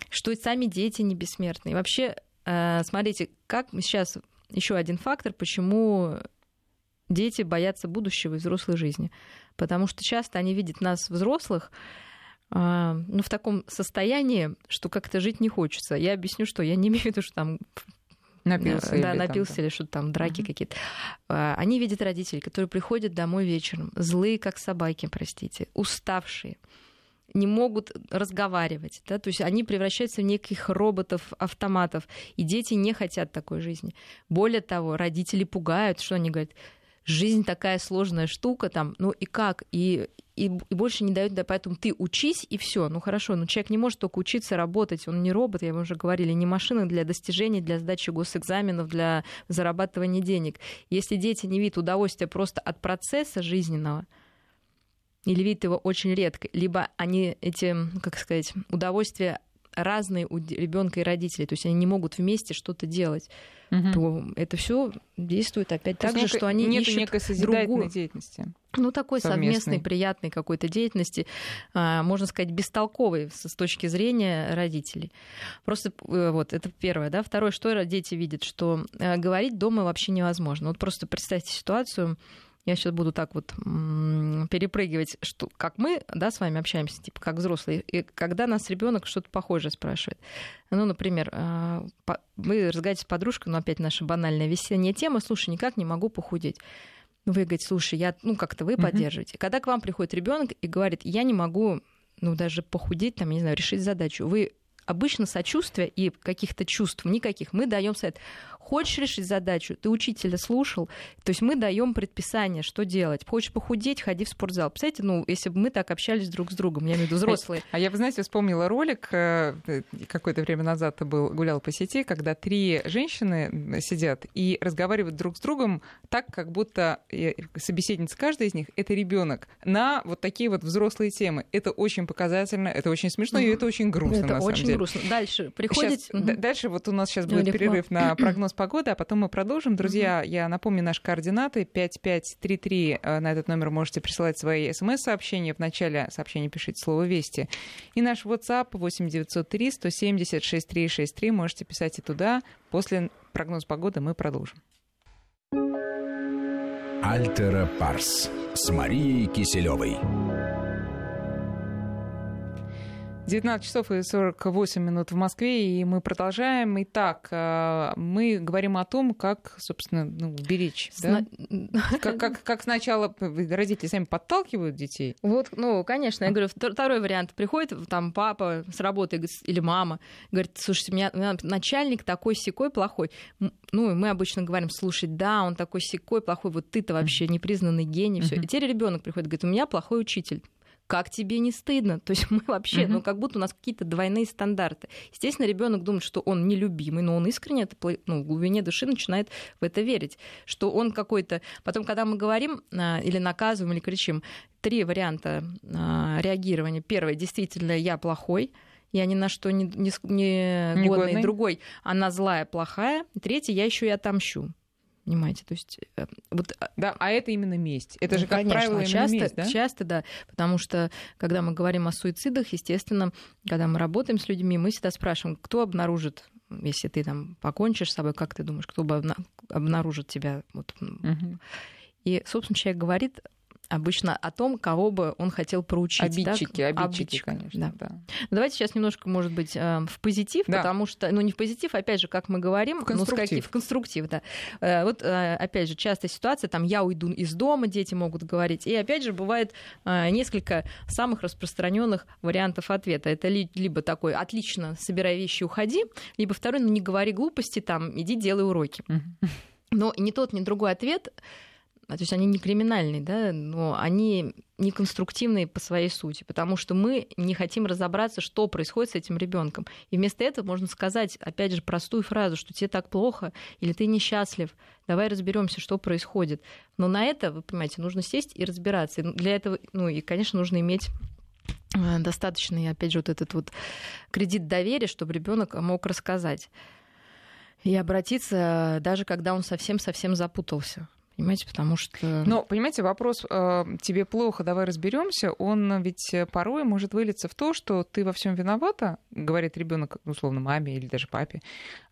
что и сами дети не бессмертны. И вообще, э, смотрите, как сейчас еще один фактор, почему дети боятся будущего и взрослой жизни. Потому что часто они видят нас, взрослых, а, ну, в таком состоянии, что как-то жить не хочется. Я объясню, что я не имею в виду, что там Напился. Да, или напился там, или что-то там, драки uh-huh. какие-то. А, они видят родителей, которые приходят домой вечером, злые, как собаки, простите, уставшие, не могут разговаривать. Да? То есть они превращаются в неких роботов, автоматов. И дети не хотят такой жизни. Более того, родители пугают, что они говорят, жизнь такая сложная штука, там, ну и как, и, и, и больше не дают, да, поэтому ты учись, и все. Ну хорошо, но человек не может только учиться работать, он не робот, я вам уже говорили, не машина для достижений, для сдачи госэкзаменов, для зарабатывания денег. Если дети не видят удовольствия просто от процесса жизненного, или видят его очень редко, либо они эти, как сказать, удовольствия разные у ребенка и родителей, то есть они не могут вместе что-то делать, угу. то это все действует опять то так же, что они нет ищут некой другую деятельности. Ну, такой совместной, совместной приятной какой-то деятельности, а, можно сказать, бестолковой с точки зрения родителей. Просто э, вот это первое, да. Второе, что дети видят, что э, говорить дома вообще невозможно. Вот просто представьте ситуацию, я сейчас буду так вот перепрыгивать, что, как мы да, с вами общаемся, типа как взрослые, и когда нас ребенок что-то похожее спрашивает. Ну, например, а, вы разговариваете с подружкой, но опять наша банальная весенняя тема, слушай, никак не могу похудеть. Ну, вы говорите, слушай, я, ну, как-то вы поддерживаете. Когда к вам приходит ребенок и говорит, я не могу, ну, даже похудеть, там, не знаю, решить задачу, вы обычно сочувствия и каких-то чувств никаких. Мы даем совет. Хочешь решить задачу, ты учителя слушал, то есть мы даем предписание, что делать. Хочешь похудеть, ходи в спортзал. Представляете, ну, если бы мы так общались друг с другом, я имею в виду взрослые. А я, вы знаете, вспомнила ролик, э, какое-то время назад был, гулял по сети, когда три женщины сидят и разговаривают друг с другом так, как будто э, собеседница каждой из них — это ребенок на вот такие вот взрослые темы. Это очень показательно, это очень смешно, и это очень грустно, это на очень самом деле. грустно. Дальше приходит... Сейчас, угу. Дальше вот у нас сейчас будет перерыв на прогноз погоды, а потом мы продолжим. Друзья, mm-hmm. я напомню наши координаты. 5533 э, на этот номер можете присылать свои смс-сообщения. В начале сообщения пишите слово «Вести». И наш WhatsApp 8903 170 6363. Можете писать и туда. После прогноза погоды мы продолжим. Альтера Парс с Марией Киселевой. 19 часов и 48 минут в Москве, и мы продолжаем. Итак, э, мы говорим о том, как, собственно, ну, беречь. Сна... Да? Как, как, как сначала родители сами подталкивают детей. Вот, ну, конечно, я говорю, второй вариант. Приходит там папа с работы или мама, говорит, слушайте, у меня, у меня начальник такой секой плохой. Ну, и мы обычно говорим, слушай, да, он такой секой плохой, вот ты-то вообще непризнанный гений. Все. И теперь ребенок приходит, говорит, у меня плохой учитель как тебе не стыдно? То есть мы вообще, mm-hmm. ну, как будто у нас какие-то двойные стандарты. Естественно, ребенок думает, что он нелюбимый, но он искренне это, ну, в глубине души начинает в это верить, что он какой-то... Потом, когда мы говорим а, или наказываем, или кричим, три варианта а, реагирования. Первый, действительно, я плохой, я ни на что не, не, не годный. Другой, она злая, плохая. Третий, я еще и отомщу. Понимаете, то есть э, вот... А, да, а это именно месть. Это ну, же, как конечно, правило, часто, месть, да? Часто, да, потому что, когда мы говорим о суицидах, естественно, когда мы работаем с людьми, мы всегда спрашиваем, кто обнаружит, если ты там покончишь с собой, как ты думаешь, кто бы обнаружит тебя? Вот. Угу. И, собственно, человек говорит обычно о том, кого бы он хотел проучить. Обидчики, да? обидчики, Обидчик, конечно. Да. Да. Давайте сейчас немножко, может быть, э, в позитив, да. потому что, ну не в позитив, опять же, как мы говорим, в конструктив, ну, в конструктив, да. Э, вот, э, опять же, частая ситуация, там, я уйду из дома, дети могут говорить, и опять же, бывает несколько самых распространенных вариантов ответа. Это либо такой, отлично, собирай вещи, уходи, либо второй, ну не говори глупости, там, иди делай уроки. Но ни тот, ни другой ответ то есть они не криминальные, да, но они не конструктивные по своей сути, потому что мы не хотим разобраться, что происходит с этим ребенком. И вместо этого можно сказать, опять же, простую фразу, что тебе так плохо или ты несчастлив, давай разберемся, что происходит. Но на это, вы понимаете, нужно сесть и разбираться. И для этого, ну и, конечно, нужно иметь э, достаточный, опять же, вот этот вот кредит доверия, чтобы ребенок мог рассказать и обратиться, даже когда он совсем-совсем запутался. Понимаете, потому что... Но, понимаете, вопрос э, «тебе плохо, давай разберемся, он ведь порой может вылиться в то, что ты во всем виновата, говорит ребенок, условно, маме или даже папе.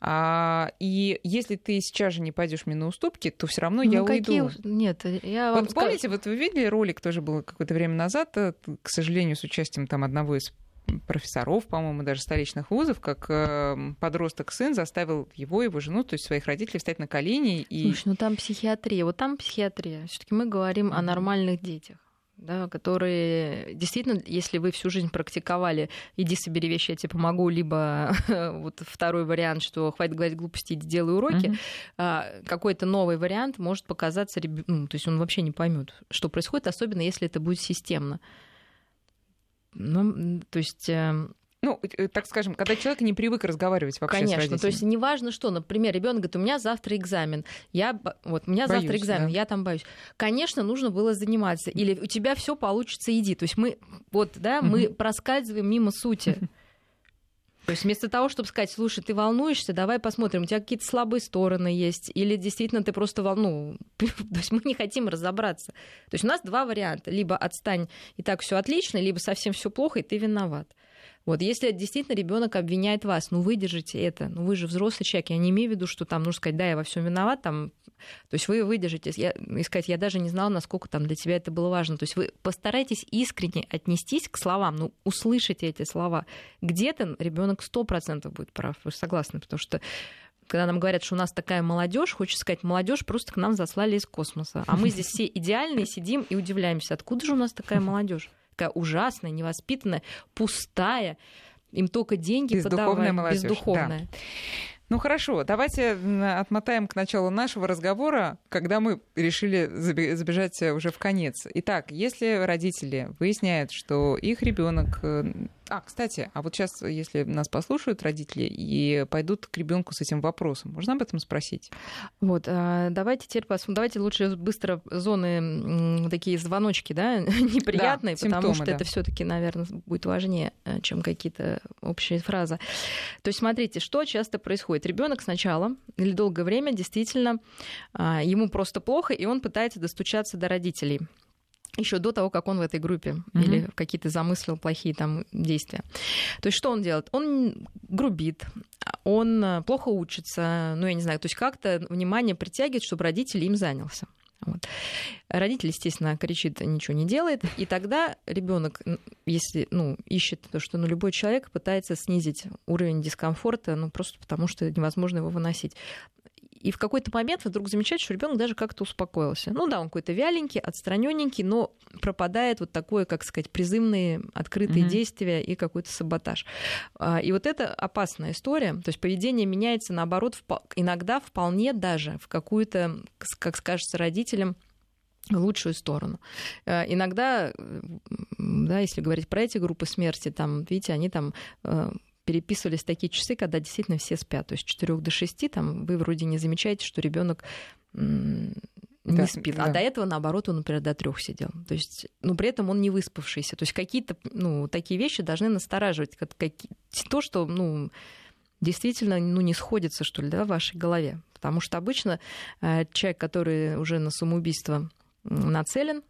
А, и если ты сейчас же не пойдешь мне на уступки, то все равно ну, я какие... уйду. Нет, я вам вот скажу... помните, вот вы видели ролик, тоже был какое-то время назад, э, к сожалению, с участием там одного из профессоров, по-моему, даже столичных вузов, как э, подросток сын заставил его, его жену, то есть своих родителей встать на колени. И... Слушай, ну там психиатрия, вот там психиатрия. все таки мы говорим mm-hmm. о нормальных детях да, которые действительно, если вы всю жизнь практиковали, иди собери вещи, я тебе помогу, либо вот второй вариант, что хватит говорить глупости, иди делай уроки, mm-hmm. какой-то новый вариант может показаться, ну, то есть он вообще не поймет, что происходит, особенно если это будет системно. Ну, то есть эм, ну, э, так скажем, когда человек не привык разговаривать вообще Конечно, с то есть неважно что, например, ребенок говорит, у меня завтра экзамен, я вот у меня боюсь, завтра экзамен, да. я там боюсь. Конечно, нужно было заниматься, или у тебя все получится, иди. То есть мы вот, да, мы проскальзываем мимо сути. То есть вместо того, чтобы сказать, слушай, ты волнуешься, давай посмотрим, у тебя какие-то слабые стороны есть, или действительно ты просто волну. То есть мы не хотим разобраться. То есть у нас два варианта. Либо отстань, и так все отлично, либо совсем все плохо, и ты виноват. Вот, если действительно ребенок обвиняет вас, ну выдержите это, ну вы же взрослый человек, я не имею в виду, что там нужно сказать, да, я во всем виноват, там, то есть вы выдержите, я, и сказать, я даже не знала, насколько там для тебя это было важно, то есть вы постарайтесь искренне отнестись к словам, ну услышите эти слова, где-то ребенок сто процентов будет прав, вы согласны, потому что когда нам говорят, что у нас такая молодежь, хочется сказать, молодежь просто к нам заслали из космоса. А мы здесь все идеальные сидим и удивляемся, откуда же у нас такая молодежь? Такая ужасная, невоспитанная, пустая. Им только деньги бездуховная подавать. Молодежь, бездуховная. Да. Ну хорошо, давайте отмотаем к началу нашего разговора, когда мы решили забежать уже в конец. Итак, если родители выясняют, что их ребенок э, а, кстати, а вот сейчас, если нас послушают родители и пойдут к ребенку с этим вопросом, можно об этом спросить? Вот, а, давайте теперь посмотрим. Давайте лучше быстро зоны такие звоночки, да, неприятные, да, потому симптомы, что да. это все-таки, наверное, будет важнее, э, чем какие-то общие фразы. То есть, смотрите, что часто происходит. Ребенок сначала или долгое время действительно а, ему просто плохо, и он пытается достучаться до родителей еще до того, как он в этой группе mm-hmm. или какие-то замыслил плохие там действия. То есть что он делает? Он грубит, он э, плохо учится, ну я не знаю, то есть как-то внимание притягивает, чтобы родитель им занялся. Вот. Родитель, естественно, кричит, ничего не делает, и тогда ребенок, если ну, ищет то, что ну, любой человек пытается снизить уровень дискомфорта, ну просто потому что невозможно его выносить. И в какой-то момент вы вдруг замечаете, что ребенок даже как-то успокоился. Ну да, он какой-то вяленький, отстраненненький, но пропадает вот такое, как сказать, призывные открытые mm-hmm. действия и какой-то саботаж. А, и вот это опасная история. То есть поведение меняется, наоборот, иногда вполне даже в какую-то, как скажется родителям, в лучшую сторону. Э, иногда, да, если говорить про эти группы смерти, там, видите, они там э, переписывались такие часы, когда действительно все спят. То есть с 4 до 6 там, вы вроде не замечаете, что ребенок не да, спит. А да. А до этого, наоборот, он, например, до трех сидел. То есть, ну, при этом он не выспавшийся. То есть какие-то, ну, такие вещи должны настораживать. Как, как, то, что, ну, действительно, ну, не сходится, что ли, да, в вашей голове. Потому что обычно э, человек, который уже на самоубийство нацелен,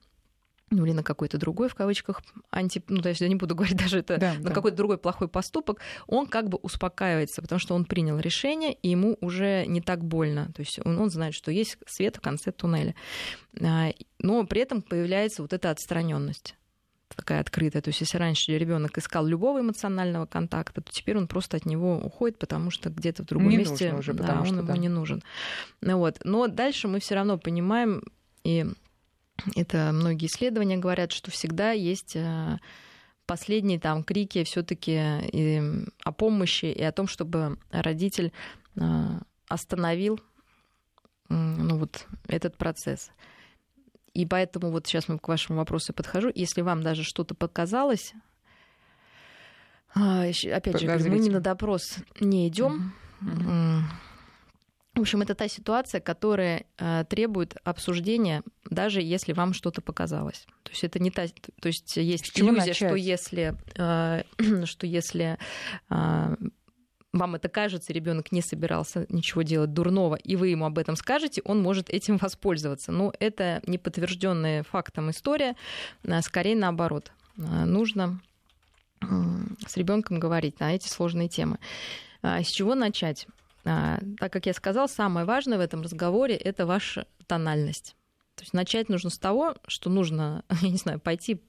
ну или на какой-то другой, в кавычках, анти... Ну, то есть я не буду говорить даже это, да, на да. какой-то другой плохой поступок, он как бы успокаивается, потому что он принял решение, и ему уже не так больно. То есть он, он знает, что есть свет в конце туннеля. А, но при этом появляется вот эта отстраненность такая открытая. То есть, если раньше ребенок искал любого эмоционального контакта, то теперь он просто от него уходит, потому что где-то в другом не месте уже, да, он что, ему да. не нужен. Ну, вот. Но дальше мы все равно понимаем, и это многие исследования говорят, что всегда есть э, последние там крики все-таки о помощи и о том, чтобы родитель э, остановил ну, вот, этот процесс. И поэтому вот сейчас мы к вашему вопросу подхожу. Если вам даже что-то показалось, а, опять же, мы не на допрос не идем. Uh-huh. В общем, это та ситуация, которая э, требует обсуждения, даже если вам что-то показалось. То есть это не та, то есть есть иллюзия, начать? что если, э, что если э, вам это кажется, ребенок не собирался ничего делать дурного, и вы ему об этом скажете, он может этим воспользоваться. Но это не подтвержденная фактом история, а скорее наоборот. Э, нужно с ребенком говорить на эти сложные темы. А с чего начать? А, так как я сказал, самое важное в этом разговоре это ваша тональность. То есть начать нужно с того, что нужно, я не знаю, пойти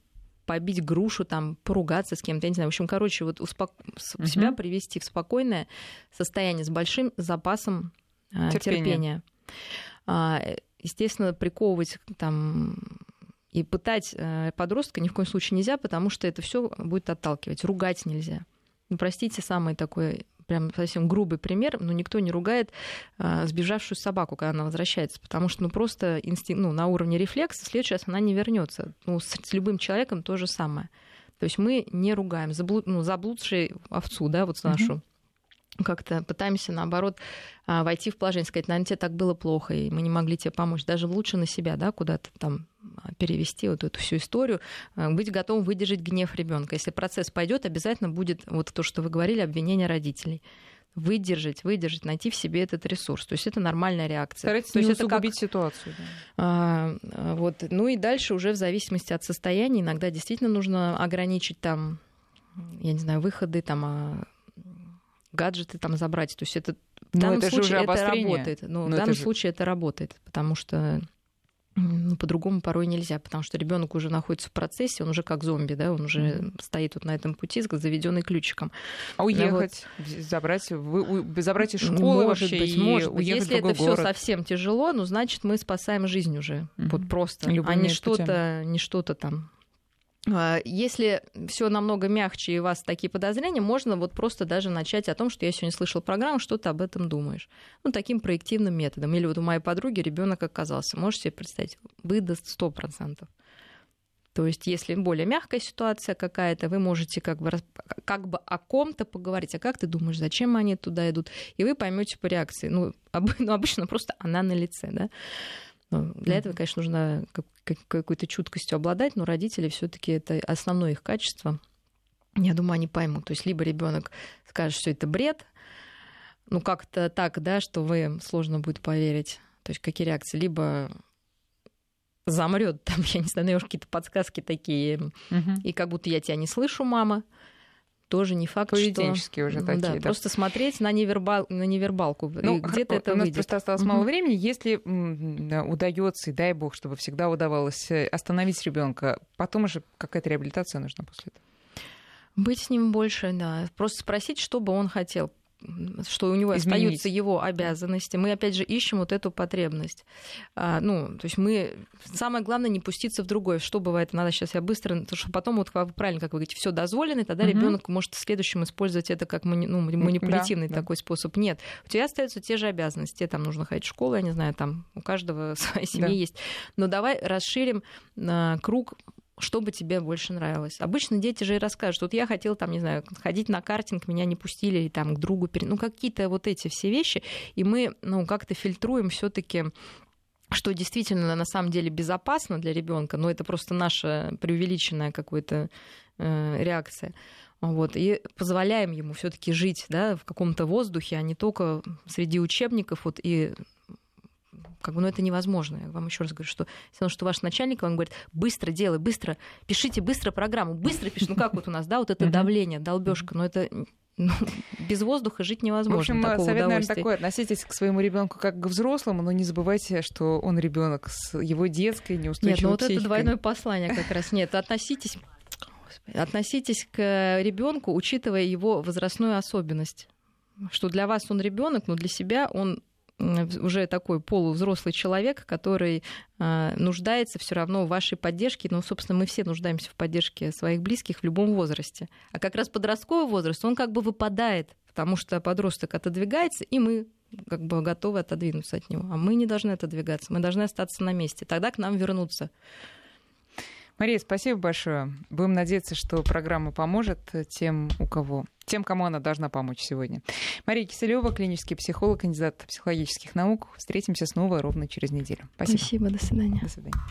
побить грушу, там, поругаться с кем-то, я не знаю. В общем, короче, вот успок... uh-huh. себя привести в спокойное состояние с большим запасом а, терпения. терпения. А, естественно, приковывать там и пытать э, подростка ни в коем случае нельзя, потому что это все будет отталкивать. Ругать нельзя. Ну, простите, самый такой прям совсем грубый пример, но никто не ругает а, сбежавшую собаку, когда она возвращается, потому что ну, просто инстинкт, ну, на уровне рефлекса в следующий раз она не вернется. Ну, с, с любым человеком то же самое. То есть мы не ругаем заблуд, ну, заблудшей овцу, да, вот нашу. Mm-hmm как-то пытаемся, наоборот, а, войти в положение, сказать, наверное, тебе так было плохо, и мы не могли тебе помочь. Даже лучше на себя, да, куда-то там а, перевести вот эту всю историю, а, быть готовым выдержать гнев ребенка. Если процесс пойдет, обязательно будет вот то, что вы говорили, обвинение родителей выдержать, выдержать, найти в себе этот ресурс. То есть это нормальная реакция. Старайтесь То не есть это как... ситуацию. Да. А, вот. Ну и дальше уже в зависимости от состояния иногда действительно нужно ограничить там я не знаю, выходы, там, гаджеты там забрать. То есть это в Но данном это случае это работает. Но, Но в это данном же- случае это работает, потому что ну, по-другому порой нельзя, потому что ребенок уже находится в процессе, он уже как зомби, да, он уже стоит вот на этом пути с заведенный ключиком. А уехать, забрать, вы- у- забрать из школы может вообще быть, и может быть. Если в это все совсем тяжело, ну значит мы спасаем жизнь уже, Мгм. вот просто, Любыми а не что-то, не что-то там. А, Если все намного мягче и у вас такие подозрения, можно вот просто даже начать о том, что я сегодня слышал программу, что ты об этом думаешь. Ну, таким проективным методом. Или вот у моей подруги ребенок оказался. Можете себе представить? Выдаст 100%. То есть, если более мягкая ситуация какая-то, вы можете как бы, как бы о ком-то поговорить. А как ты думаешь, зачем они туда идут? И вы поймете по реакции. Ну, об- ну, обычно просто она на лице, да. Ну, Для этого, конечно, нужно какой-то чуткостью обладать, но родители все-таки это основное их качество. Я думаю, они поймут. То есть либо ребенок скажет, что это бред, ну как-то так, да, что вы сложно будет поверить. То есть какие реакции? Либо замрет, там, я не знаю, даешь какие-то подсказки такие, Мгм. и как будто я тебя не слышу, мама. Тоже не факт, что... Поведенческие уже Ну такие. да, да. просто смотреть на, невербал, на невербалку. Ну, где-то это у нас выйдет. просто осталось Мгм. мало времени. Если удается, и дай бог, чтобы всегда удавалось э, остановить ребенка, потом уже какая-то реабилитация нужна после этого. Быть с ним больше, да. Просто спросить, что бы он хотел что у него Изменить. остаются его обязанности. Мы опять же ищем вот эту потребность. А, ну, то есть мы самое главное не пуститься в другое. Что бывает? Надо сейчас я быстро, потому что потом вот правильно, как вы говорите, все дозволено, и тогда Мгм. ребенок может в следующем использовать это как мани- ну, манипулятивный да. такой способ. Нет, у тебя остаются те же обязанности. Тебе там нужно ходить в школу, я не знаю, там у каждого своя семья Да. есть. Но давай расширим а, круг что бы тебе больше нравилось. Обычно дети же и расскажут, вот я хотел там, не знаю, ходить на картинг, меня не пустили, или там к другу, пере- ну какие-то вот эти все вещи, и мы, ну, как-то фильтруем все таки что действительно на самом деле безопасно для ребенка, но это просто наша преувеличенная какая-то э, реакция. Вот, и позволяем ему все-таки жить да, в каком-то воздухе, а не только среди учебников. Вот, и как бы, ну, это невозможно. Я вам еще раз говорю, что все равно, что ваш начальник вам говорит, быстро делай, быстро, пишите быстро программу, быстро пишите. Ну, как вот у нас, да, вот это давление, долбежка, но это ну, без воздуха жить невозможно. В общем, такого совет, наверное, такой. Относитесь к своему ребенку как к взрослому, но не забывайте, что он ребенок с его детской неустойчивой Нет, ну вот это психикой. двойное послание как раз. Нет, относитесь, относитесь к ребенку, учитывая его возрастную особенность. Что для вас он ребенок, но для себя он уже такой полувзрослый человек, который а, нуждается все равно в вашей поддержке. Ну, собственно, мы все нуждаемся в поддержке своих близких в любом возрасте. А как раз подростковый возраст, он как бы выпадает, потому что подросток отодвигается, и мы как бы готовы отодвинуться от него. А мы не должны отодвигаться, мы должны остаться на месте. Тогда к нам вернутся. Мария, спасибо большое. Будем надеяться, что программа поможет тем, у кого, тем, кому она должна помочь сегодня. Мария Киселева, клинический психолог, кандидат психологических наук. Встретимся снова ровно через неделю. Спасибо. Спасибо, до свидания. До свидания.